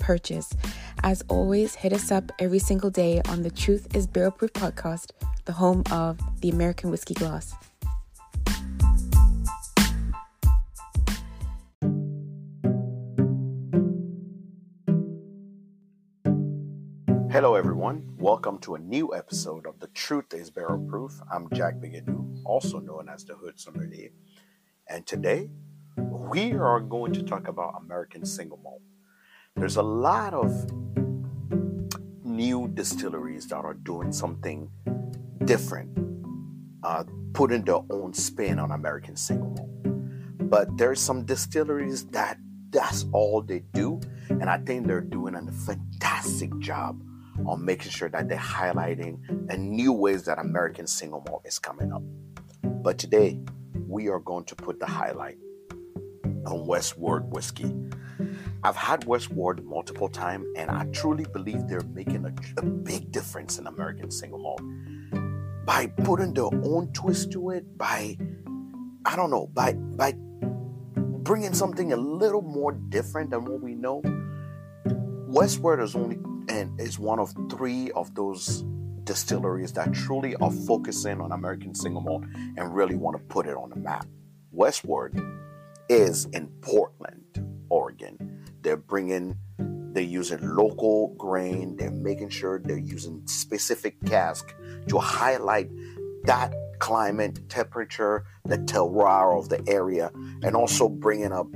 purchase. As always, hit us up every single day on the Truth is Barrel Proof podcast, the home of the American Whiskey Glass. Hello, everyone. Welcome to a new episode of The Truth is Barrel Proof. I'm Jack Bigadoo, also known as the Hood Sommelier. And today, we are going to talk about American single malt. There's a lot of new distilleries that are doing something different, uh, putting their own spin on American single malt. But there's some distilleries that that's all they do, and I think they're doing a fantastic job on making sure that they're highlighting and new ways that American single malt is coming up. But today, we are going to put the highlight on Westward whiskey. I've had Westward multiple times, and I truly believe they're making a, a, big difference in American single malt by putting their own twist to it. By I don't know, by by bringing something a little more different than what we know. Westward is only and is one of three of those distilleries that truly are focusing on American single malt and really want to put it on the map. Westward is in Portland, Oregon they're bringing, they're using local grain. They're making sure they're using specific cask to highlight that climate, temperature, the terroir of the area, and also bringing up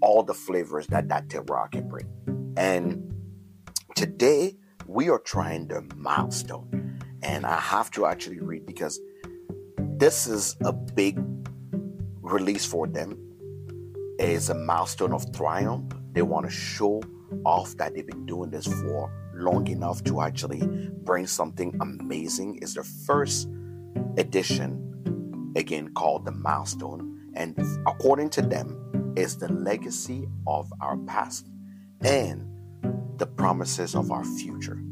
all the flavors that that terroir can bring. And today we are trying the milestone, and I have to actually read because this is a big release for them. It is a milestone of triumph they want to show off that they've been doing this for long enough to actually bring something amazing. It's their first edition, again called the Milestone, and according to them, is the legacy of our past and the promises of our future.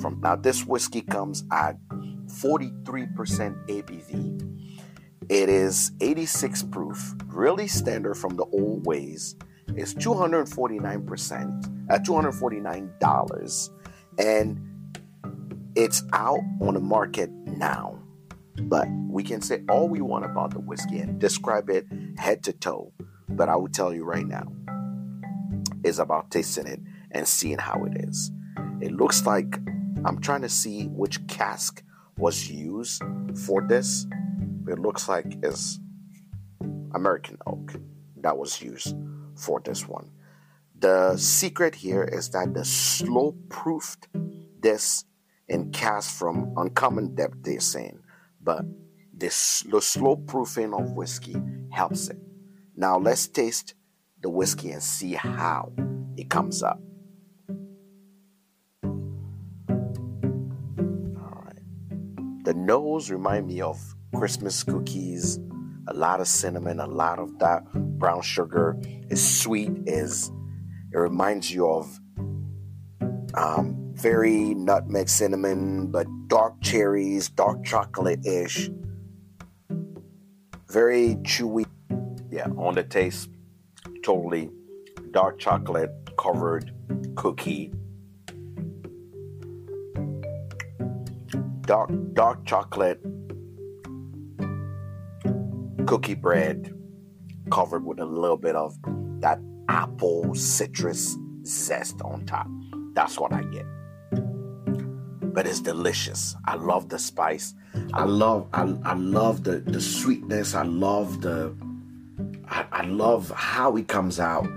From now, this whiskey comes at 43% ABV. It is 86 proof, really standard from the old ways is 249% at $249 and it's out on the market now. But we can say all we want about the whiskey and describe it head to toe. But i will tell you right now is about tasting it and seeing how it is. It looks like i'm trying to see which cask was used for this. It looks like it's american oak that was used for this one. The secret here is that the slow proofed this in cast from uncommon depth, they're saying, but this, the slow proofing of whiskey helps it. Now let's taste the whiskey and see how it comes up. All right. The nose remind me of Christmas cookies a lot of cinnamon, a lot of that brown sugar. is sweet, is it reminds you of um, very nutmeg cinnamon, but dark cherries, dark chocolate ish. Very chewy. Yeah, on the taste, totally dark chocolate covered cookie. Dark dark chocolate cookie bread covered with a little bit of that apple citrus zest on top. That's what I get. But it's delicious. I love the spice. I love I, I love the, the sweetness. I love the I, I love how it comes out.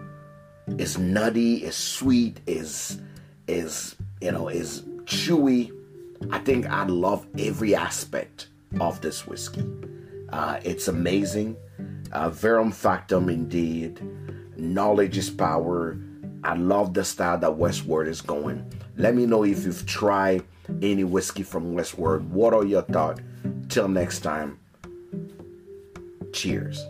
It's nutty, it's sweet, is is you know, is chewy. I think I love every aspect of this whiskey. Uh, it's amazing. Uh, verum factum indeed. Knowledge is power. I love the style that Westward is going. Let me know if you've tried any whiskey from Westward. What are your thoughts? Till next time, cheers.